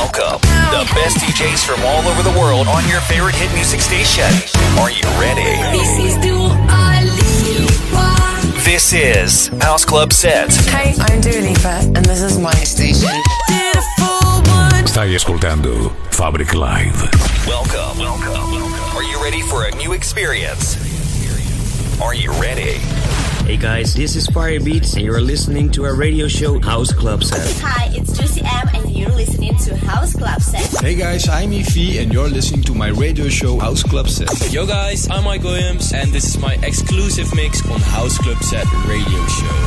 Welcome, the best DJs from all over the world on your favorite hit music station. Are you ready? This is Dua Lipa. This is House Club Set. Hey, I'm Dua Lipa, and this is my station. Beautiful one. Stai ascoltando Fabric Live. Welcome, welcome, welcome. Are you ready for a new experience? Are you ready? Hey guys, this is Firebeatz, and you're listening to our radio show House Club Set. Hi, it's Juicy M, and you're listening to House Club Set. Hey guys, I'm Efi and you're listening to my radio show House Club Set. Yo guys, I'm Mike Williams and this is my exclusive mix on House Club Set Radio Show.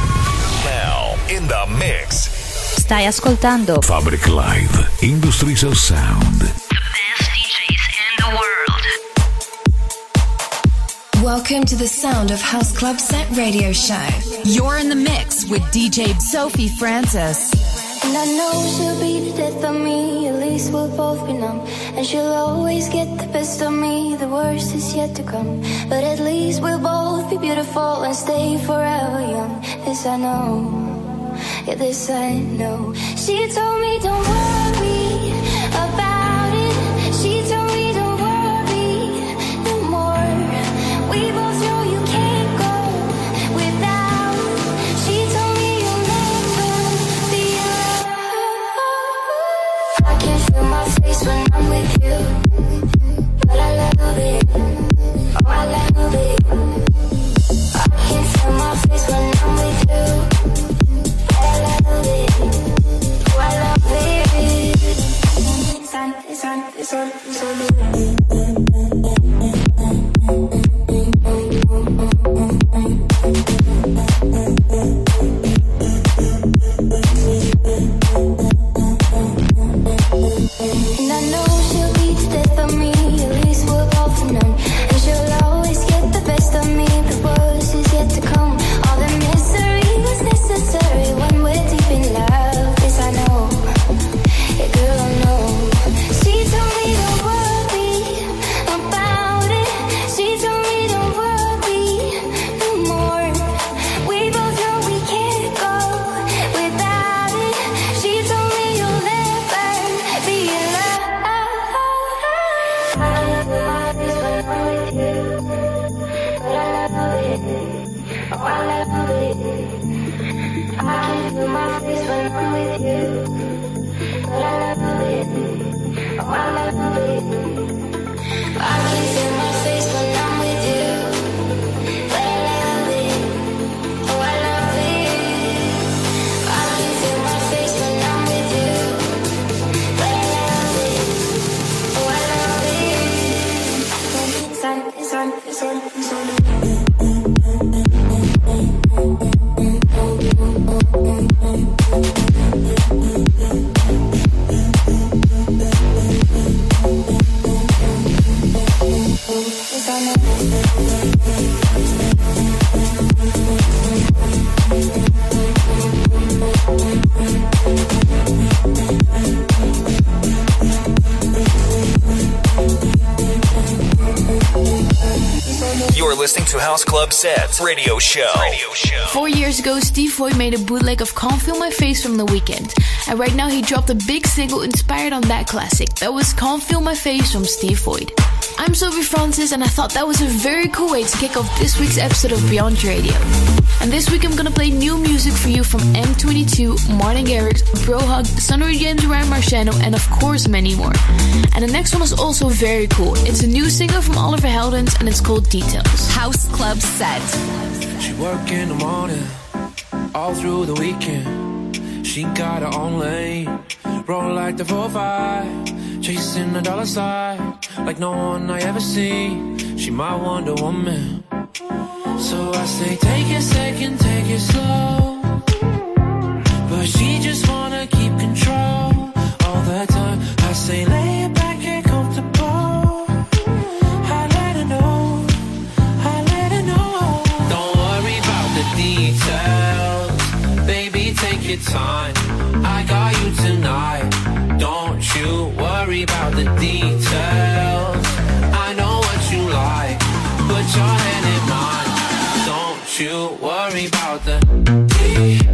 Now, in the mix. Stai ascoltando Fabric Live. Industries of Sound. Welcome to the sound of House Club Set Radio Show. You're in the mix with DJ Sophie Francis. And I know she'll be the death of me, at least we'll both be numb. And she'll always get the best of me, the worst is yet to come. But at least we'll both be beautiful and stay forever young. This I know, yeah, this I know. She told me don't worry about it's on, it's on, it's on. Radio Show. Radio Show. Four years ago, Steve Void made a bootleg of Can't Feel My Face from the Weeknd. And right now, he dropped a big single inspired on that classic. That was Can't Feel My Face from Steve Void. I'm Sophie Francis, and I thought that was a very cool way to kick off this week's episode of Beyond Radio. And this week, I'm gonna play new music for you from M22, Martin Garrix, Brohug, Sunnery James Ryan Marciano, and of course, many more. And the next one is also very cool. It's a new single from Oliver Heldens, and it's called Details. House Club Set. She work in the morning, all through the weekend. She got her own lane, roll like the 4-5, chasing the dollar sign like no one I ever seen. She my Wonder Woman. So I say, take a second, take it slow. But she just wanna keep control all the time. I say, lay it back and comfortable. I let her know, I let her know. Don't worry about the details, baby. Take your time. About the details. I know what you like. Put your hand in mine. Don't you worry about the details.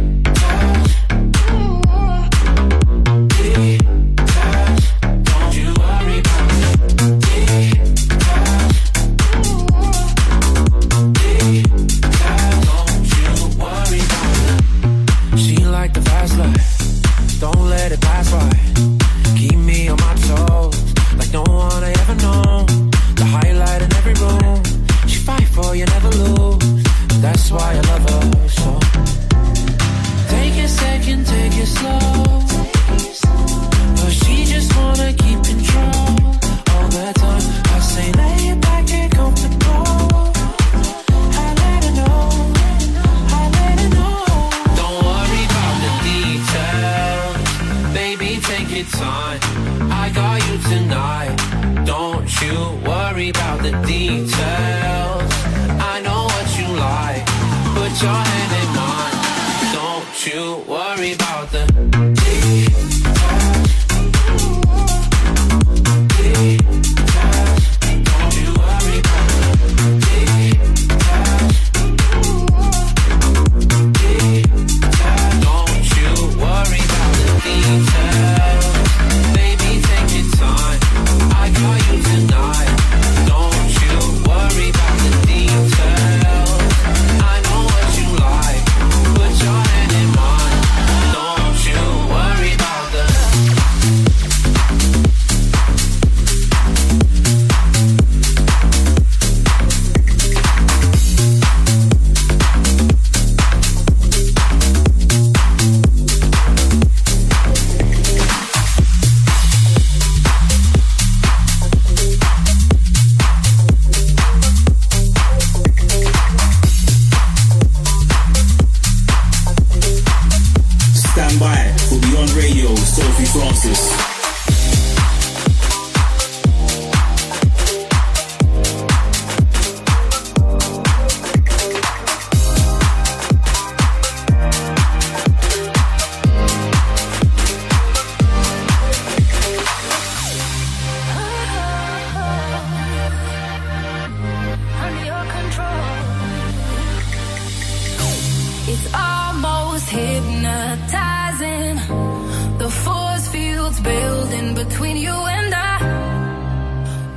What's building between you and I.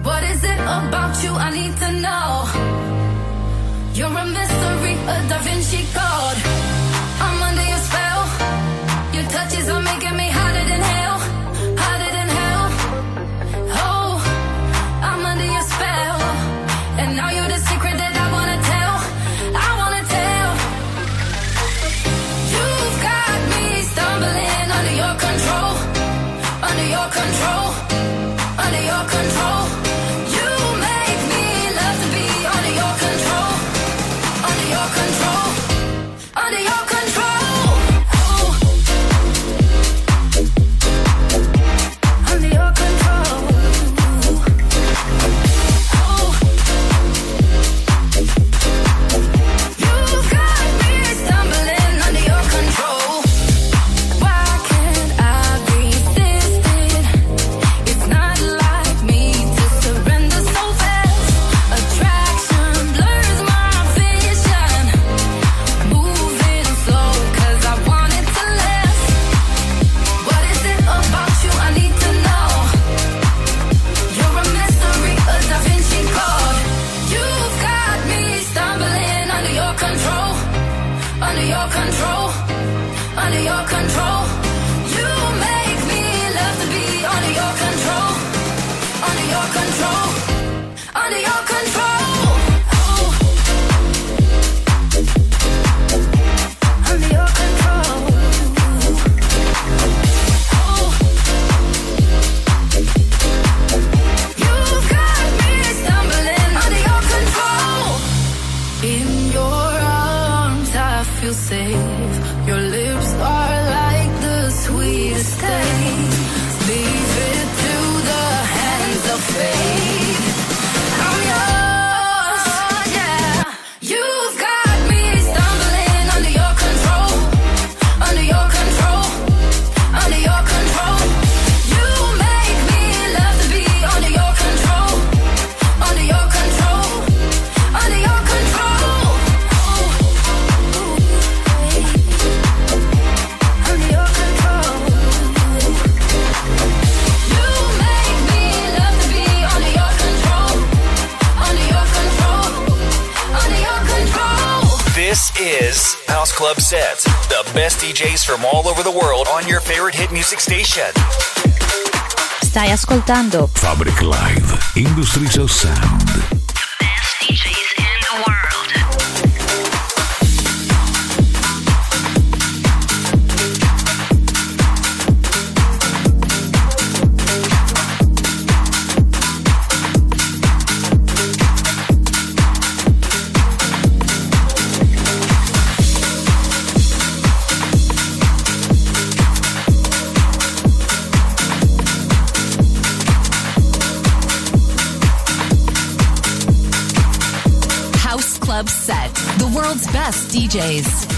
What is it about you I need to know? You're a mystery, a Da Vinci Code. I'm under your spell. Your touches are making me. from all over the world on your favorite hit music station. Stai ascoltando Fabric Live, Industries of Sound. Club set. The world's best DJs.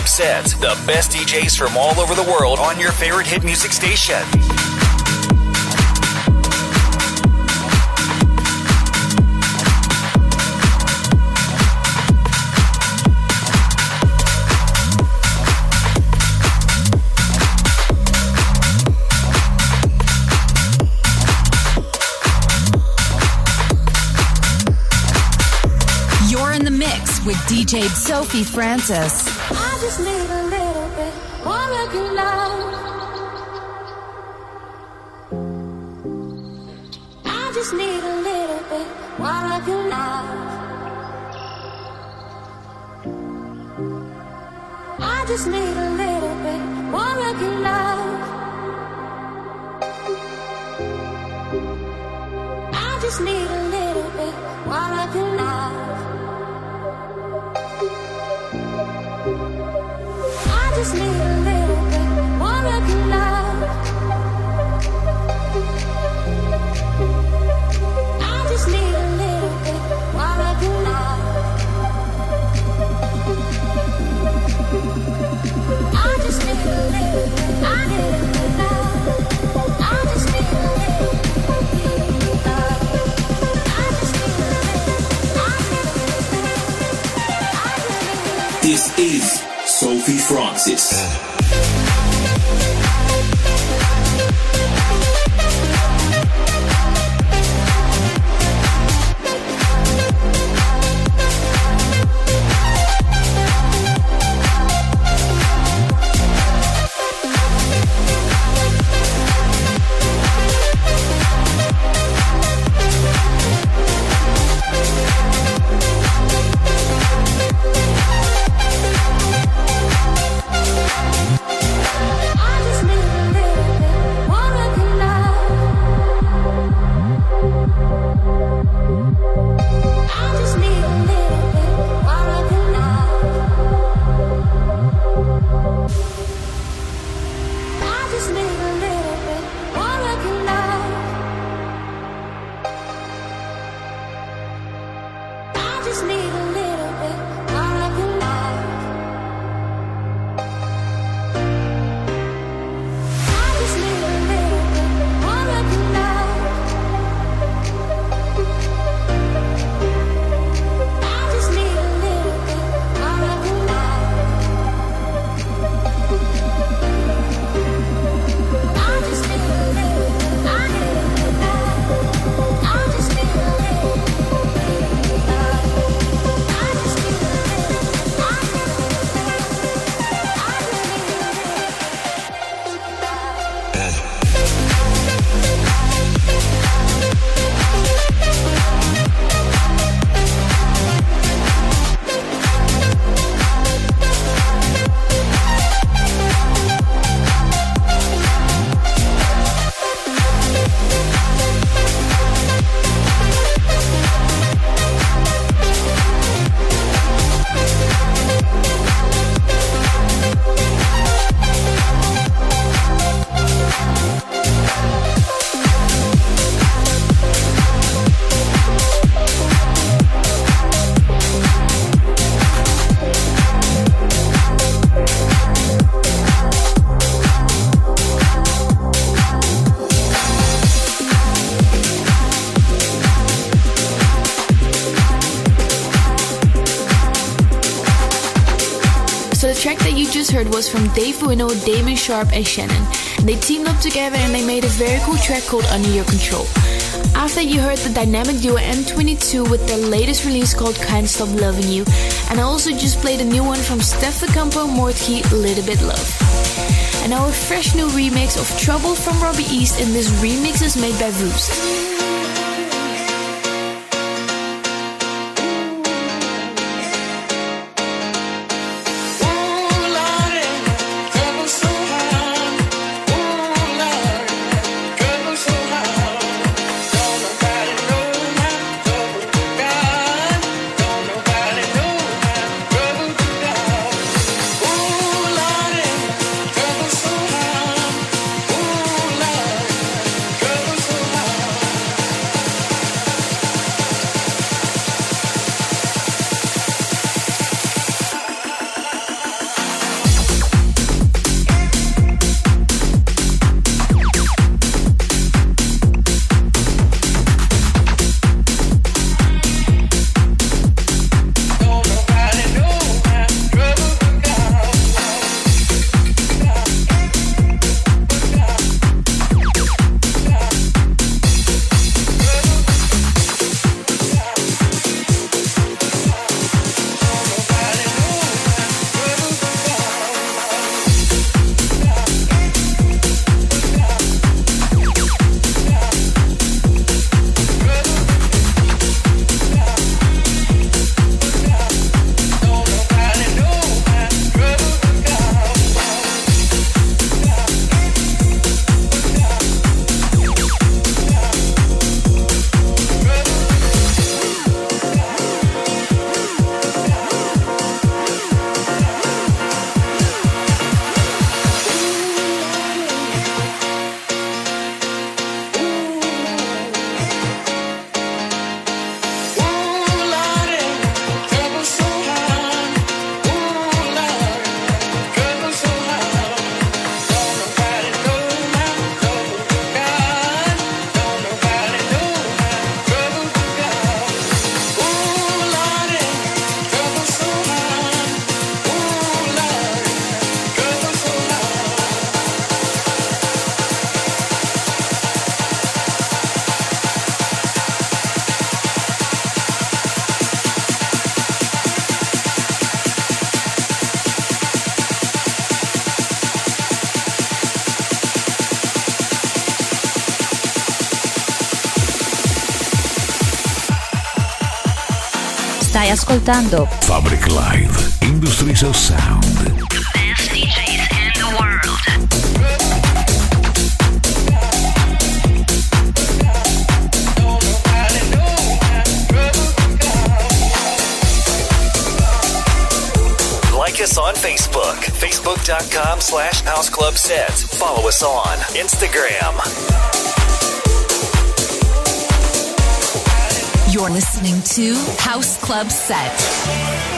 club sets, the best DJs from all over the world on your favorite hit music station. with DJ Sophie Francis just need a little bit more of your love. I just need a little bit more of your love. I just need a little. Is Sophie Francis. Heard was from Dave Bueno, Damon Sharp, and Shannon. They teamed up together and they made a very cool track called Under Your Control. After you heard the dynamic duo M22 with their latest release called Can't Stop Loving You, and I also just played a new one from Steph Campo Mortkey, Little Bit Love. And a fresh new remix of Trouble from Robbie East, and this remix is made by Roost. Ascoltando Fabric Live Industries of Sound. Best DJs in the world. Like us on Facebook, facebook.com slash house club set. Follow us on Instagram. You're listening to House Club Set.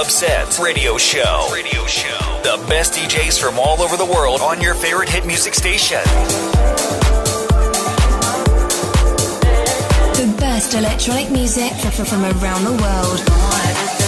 To Club Set Radio Show. Radio Show. The best DJs from all over the world on your favorite hit music station. The best electronic music from around the world.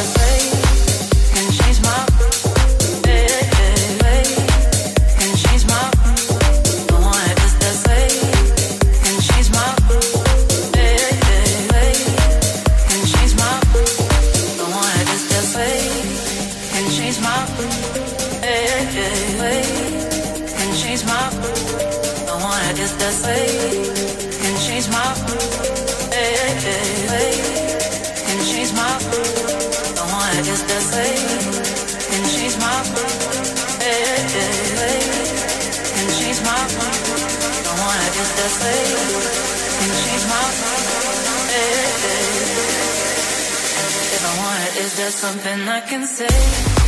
Something I can say?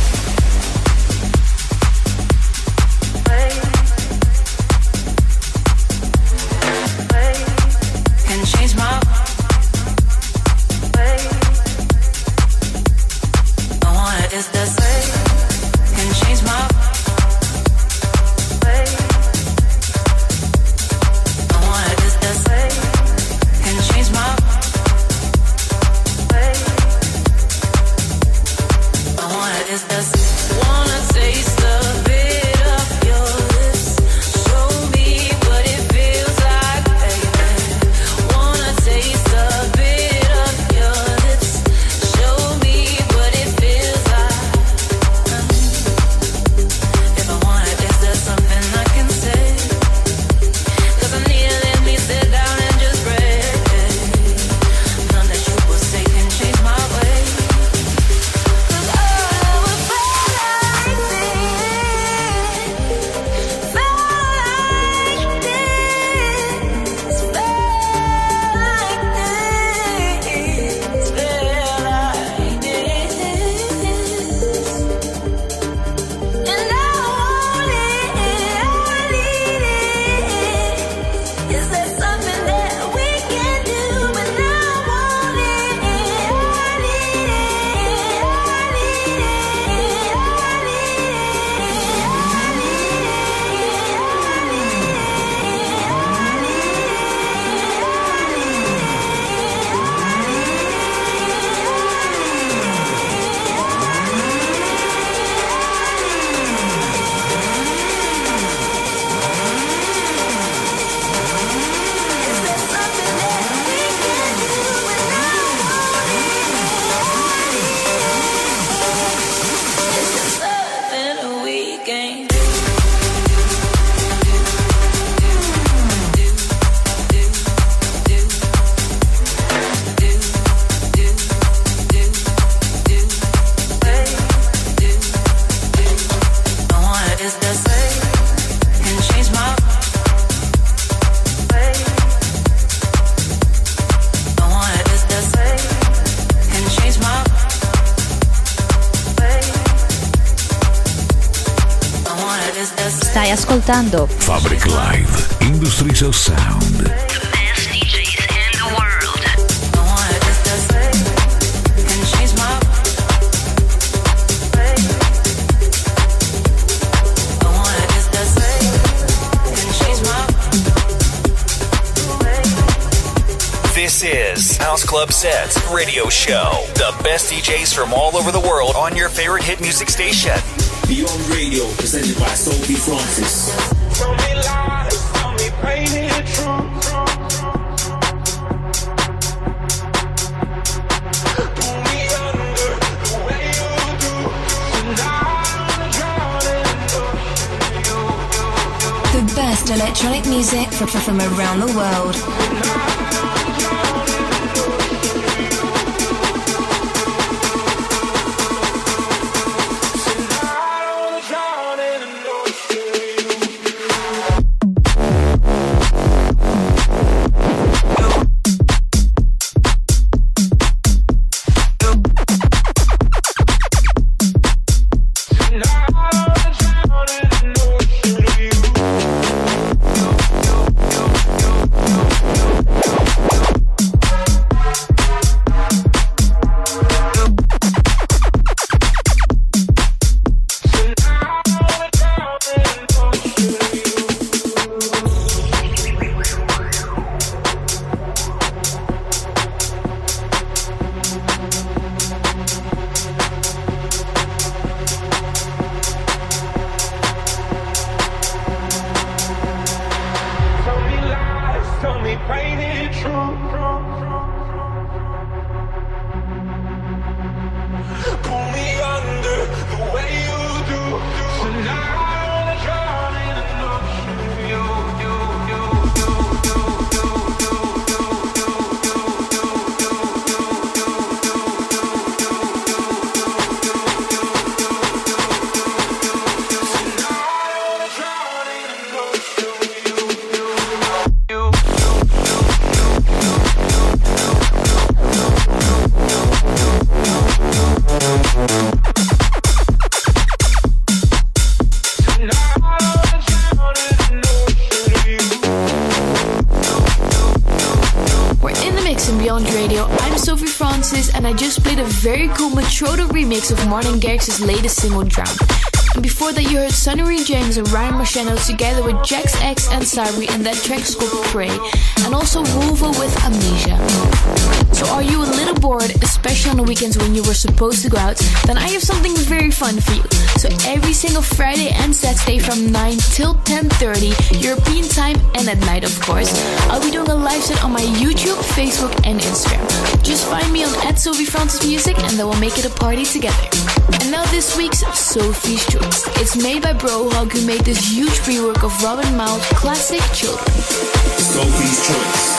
Ascoltando Fabric Live Industries of Sound. Best DJs in the world. This is House Club Sets Radio Show. The best DJs from all over the world on your favorite hit music station. Beyond Radio, presented by Sophie Francis. The best electronic music from, from around the world. Remix of Martin Garrix's latest single, Drown. And before that, you heard Sunnery James and Ryan Marciano together with Jax X and Sabri, and that track's called Prey. And also Wolvo with Amnesia. So, are you a little bored, especially on the weekends when you were supposed to go out? Then I have something very fun for you. So, every single Friday and Saturday from 9 till 10:30 European time and at night, of course, I'll be doing a live set on my YouTube, Facebook, and Instagram. Just find me on at Sophie Francis Music, and then we'll make it a party together. And now this week's Sophie's Choice. It's made by Brohug, who made this huge rework of Robert Miles classic Children. Sophie's Choice.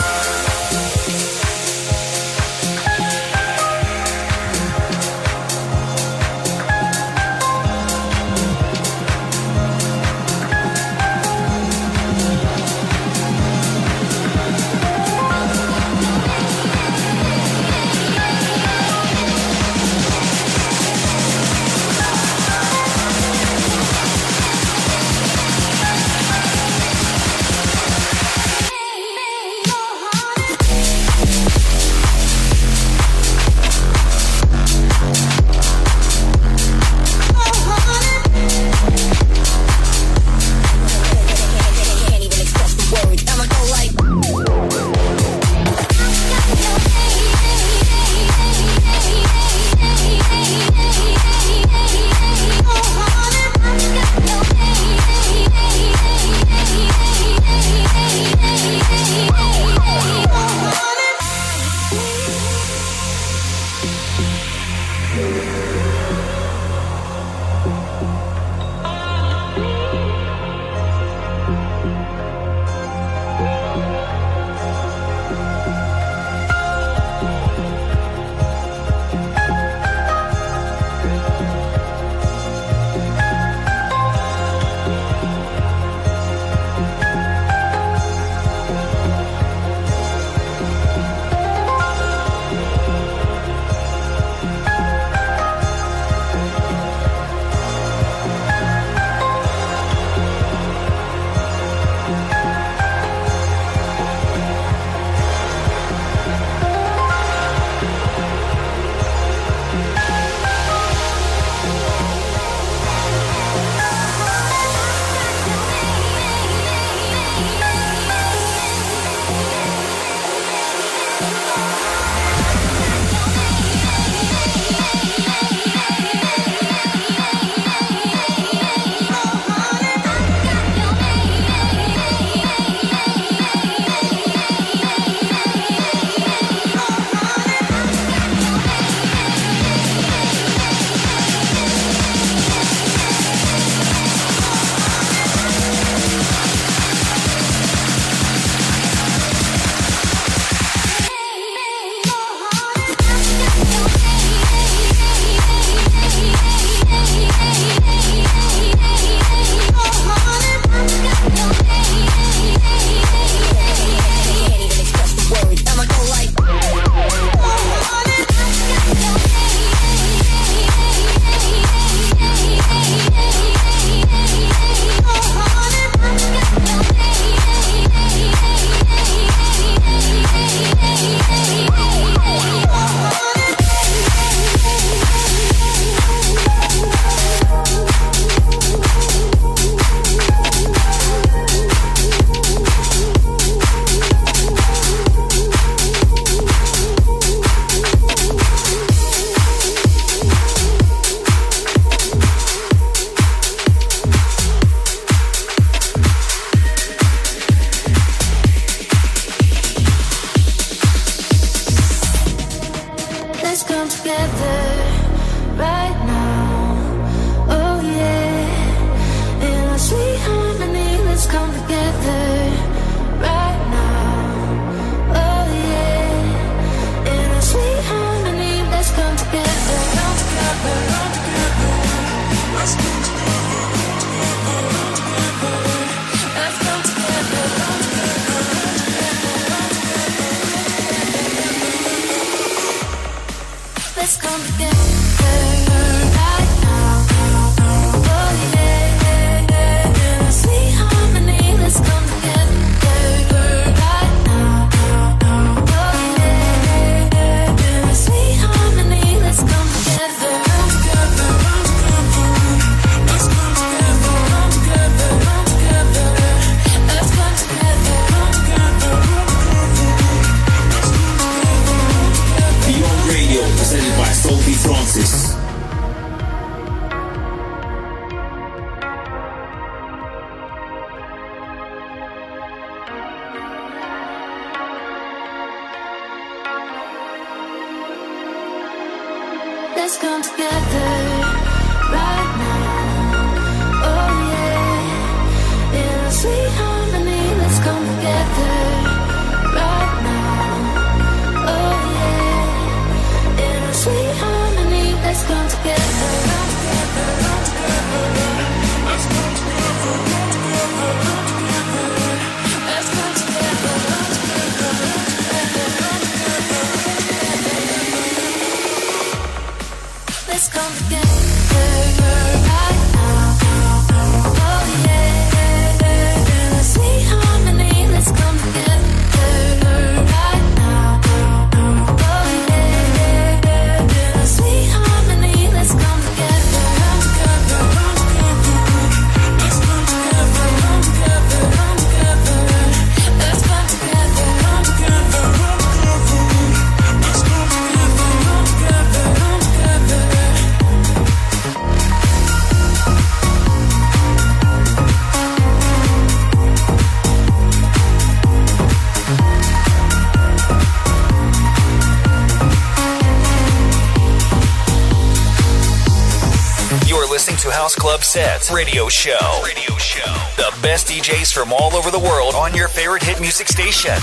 club sets, radio show, radio show. The best DJs from all over the world on your favorite hit music station.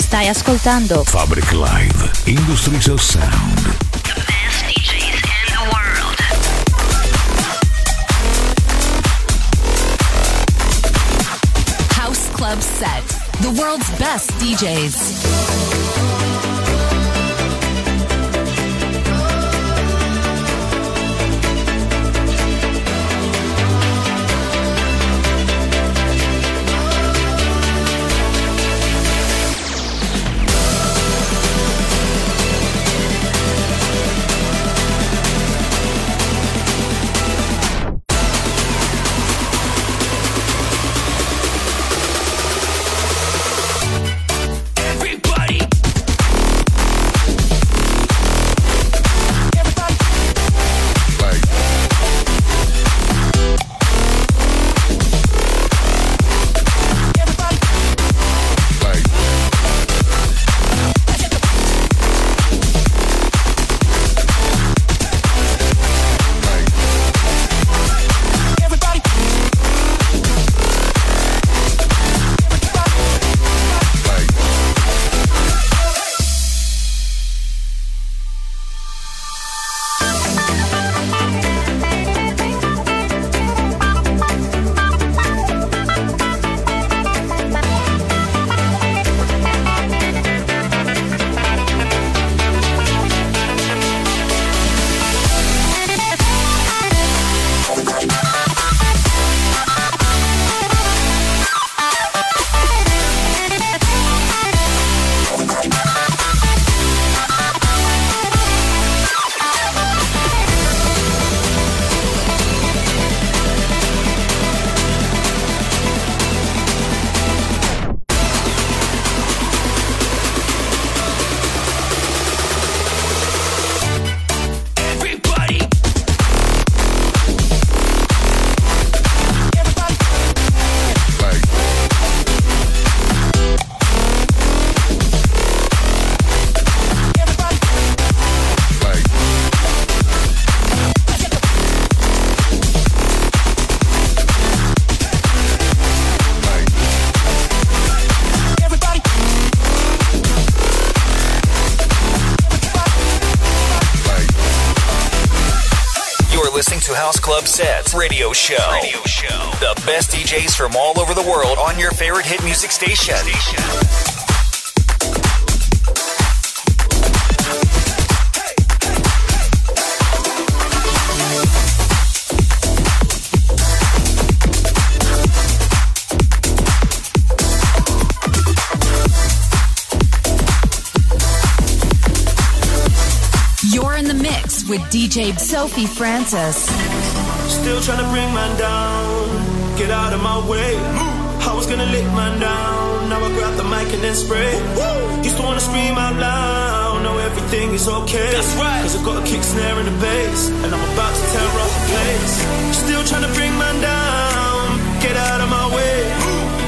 Stai ascoltando Fabric Live, Industries of Sound. Club sets the world's best DJs. Sets Radio Show. Radio Show. The best DJs from all over the world on your favorite hit music station. You're in the mix with DJ Sophie Francis. Still trying to bring man down, get out of my way. I was gonna lick man down, now I grab the mic and then spray. Used to wanna scream out loud, know everything is okay. That's right, cause I got a kick snare and a bass, and I'm about to tear up the place. Still trying to bring man down, get out of my way.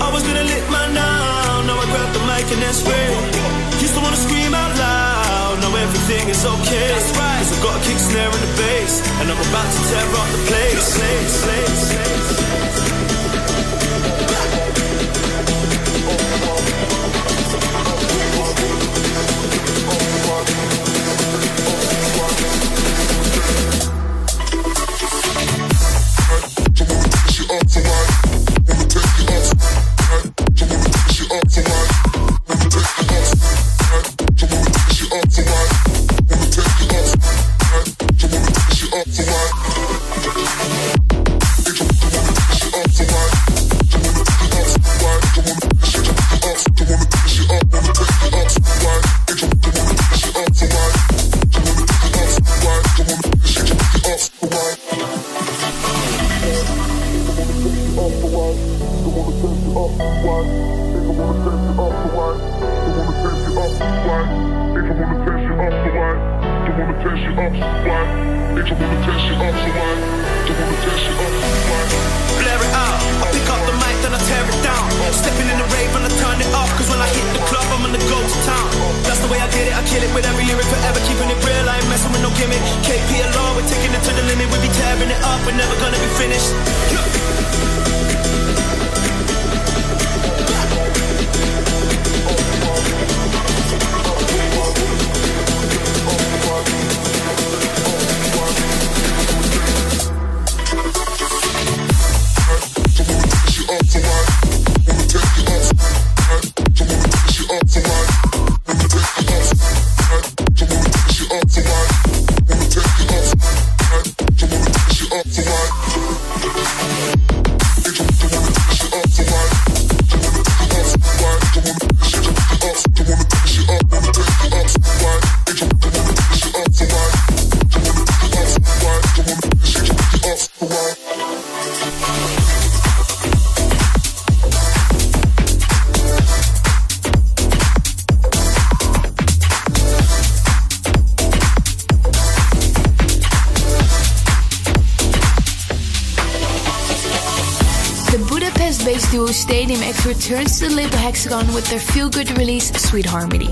I was gonna lick man down, now I grab the mic and then spray. Used to wanna scream out loud, everything is okay. That's right, cause I got a kick snare and a bass, and I'm about to tear up the place. place, place, place. Gonna returns to the label Hexagon with their feel good release Sweet Harmony.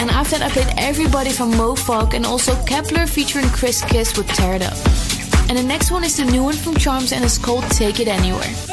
And after that, I played everybody from Mo Fog and also Kepler featuring Chris Kiss with Tear It Up. And the next one is the new one from Charms and it's called Take It Anywhere.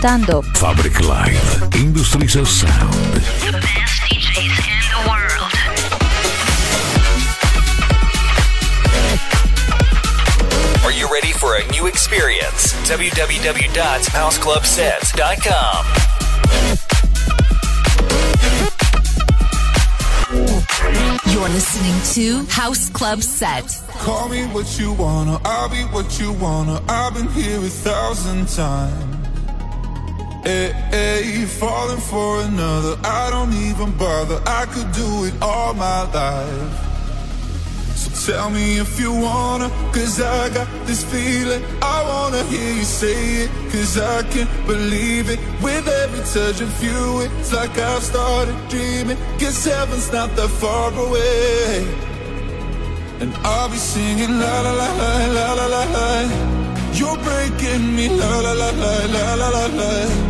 Stai ascoltando Fabric Live, Industries of Sound. The best DJs in the world. Are you ready for a new experience? www.houseclubsets.com. You're listening to House Club Set. Call me what you wanna, I'll be what you wanna. I've been here a thousand times hey, falling for another. I don't even bother. I could do it all my life. So tell me if you wanna, cause I got this feeling. I wanna hear you say it, cause I can't believe it. With every touch of you, it's like I've started dreaming. Cause heaven's not that far away. And I'll be singing la la la la la la la. You're breaking me la la la la la la la.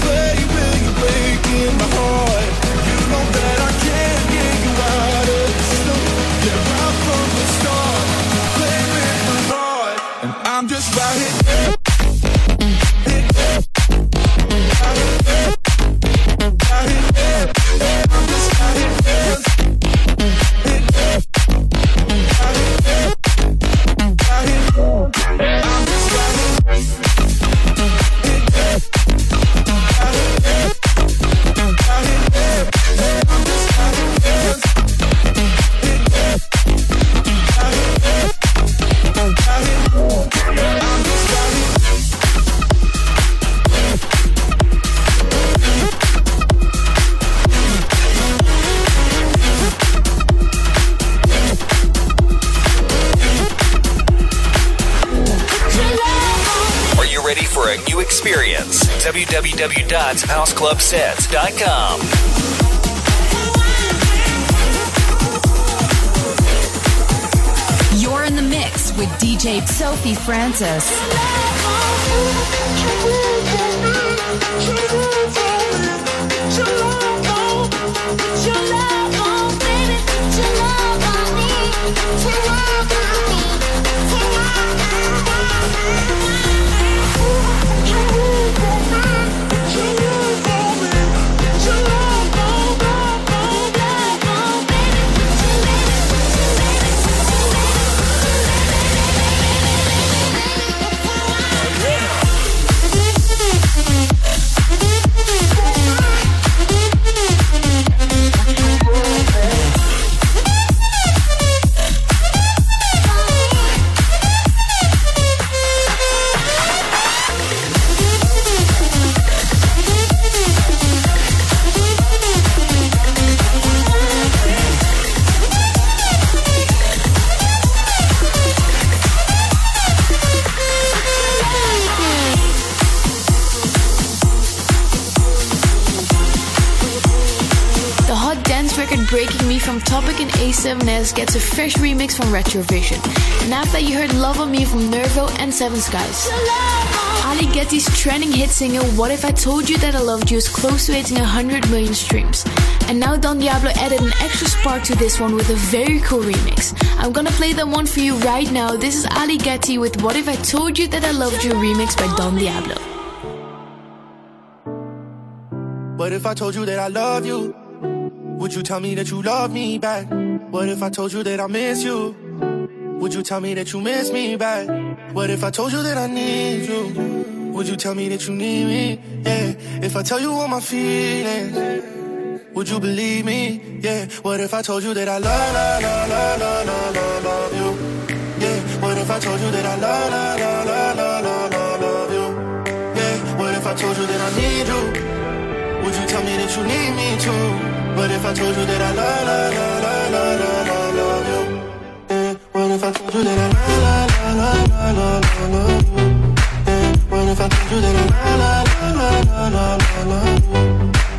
Come Texas. A7S gets a fresh remix from Retrovision. And after you heard Love on Me from Nervo and Seven Skies. Ali Gatie's trending hit single What If I Told You That I Loved You is close to hitting 100 million streams. And now Don Diablo added an extra spark to this one with a very cool remix. I'm gonna play that one for you right now. This is Ali Getty with What If I Told You That I Loved You remix by Don Diablo. What if I told you that I love you? Would you tell me that you love me back? What if I told you that I miss you? Would you tell me that you miss me back? What if I told you that I need you? Would you tell me that you need me? Yeah. If I tell you all my feelings, would you believe me? Yeah. What if I told you that I love, love, love, love, love, love, love, you? Yeah. What if I told you that I love, love, love, love, love, love, love, love you? Yeah. What if I told you that I need you? Would you tell me that you need me too? What if I told you that I love, love, love, love, love, love, love you? Yeah. What if I told you that I love, love, love, love, love, love, you? Yeah. What if I told you that I love, love, love, love, love, love, you?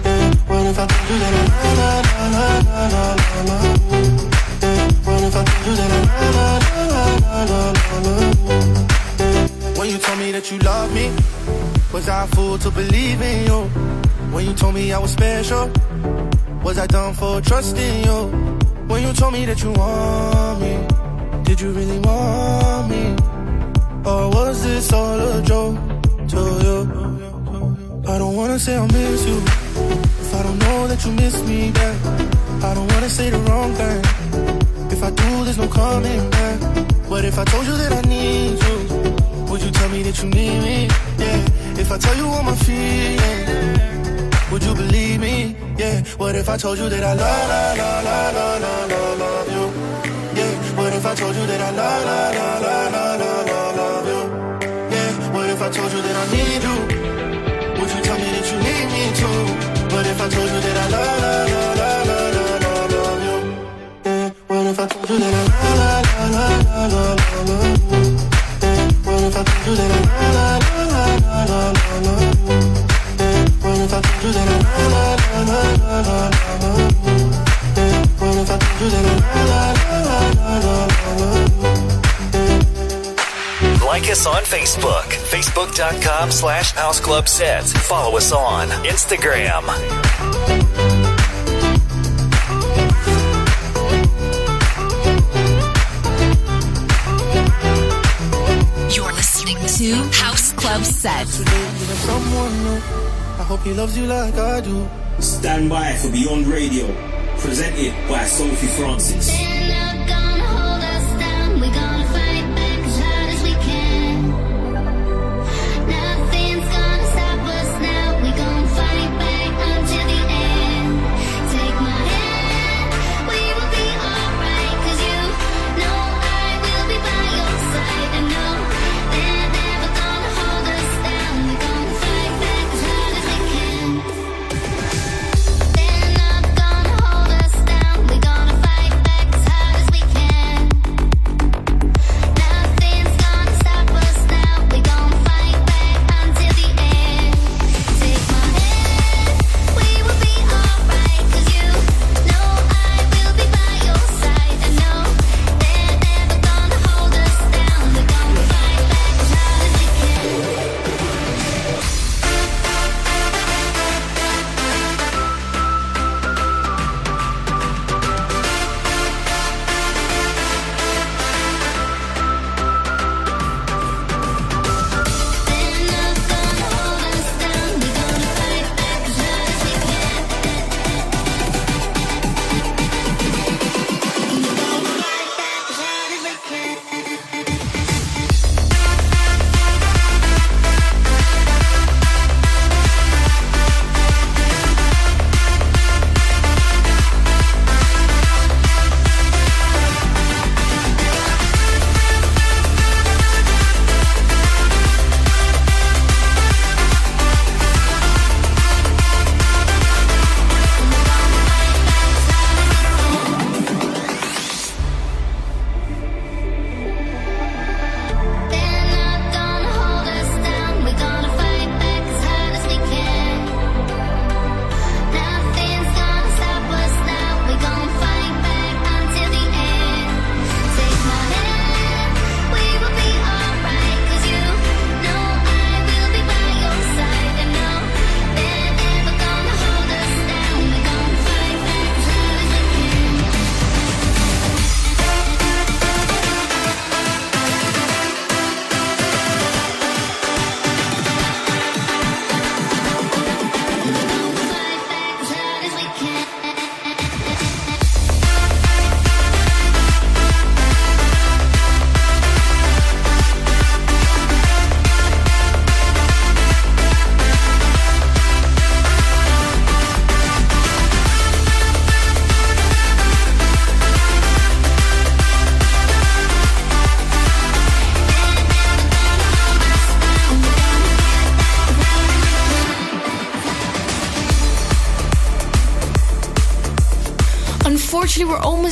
Yeah. What if I told you that I love, love, love, love, love, love, you? Yeah. What if I told you that I love, love, love, love, love, love you? When you told me that you love me, was I fool to believe in you? When you told me I was special, was I dumb for trusting you? When you told me that you want me, did you really want me? Or was this all a joke to you? I don't wanna say I miss you if I don't know that you miss me back. I don't wanna say the wrong thing. If I do, there's no coming back. But if I told you that I need you? Would you tell me that you need me? Yeah. If I tell you all my feelings. Would you believe me? Yeah. What if I told you that I love, love, love, love, love, love, love you? Yeah. What if I told you that I love, love, love, love, love, love, love you? Yeah. What if I told you that I need you? Would you tell me that you need me too? What if I told you that I love, love, love, love, love, love, love love, love, love, love, love, love you? Yeah. What if I told you that I love, love, love, love, love, love love, love, love, love, love, love you? Yeah. What if I told you that I love, love, love, love, love, love you? Like us on Facebook, facebook.com slash House Club sets. Follow us on Instagram. You're listening to House Club Set. I hope he loves you like I do. Stand by for Beyond Radio, presented by Sophie Francis.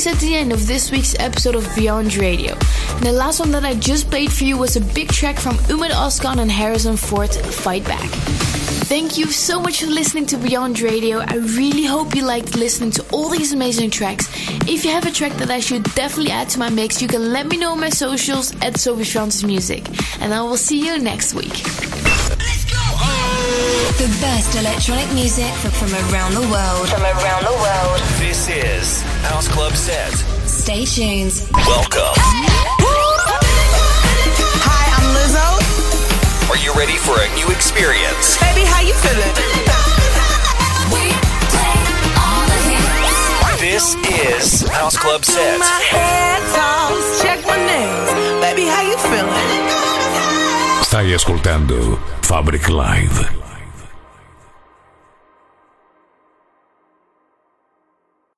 We're at the end of this week's episode of Beyond Radio. And the last one that I just played for you was a big track from Ummet Ozcan and Harrison Ford, Fight Back. Thank you so much for listening to Beyond Radio. I really hope you liked listening to all these amazing tracks. If you have a track that I should definitely add to my mix, you can let me know on my socials at Sophie Francis Music. And I will see you next week. The best electronic music from, from around the world. From around the world. This is House Club Set. Stay tuned. Welcome. Hi, I'm Lizzo. Are you ready for a new experience? Baby, how you feeling? This is House Club Set. My head toss, check my nails. Baby, how you feeling? Stai ascoltando Fabric Live.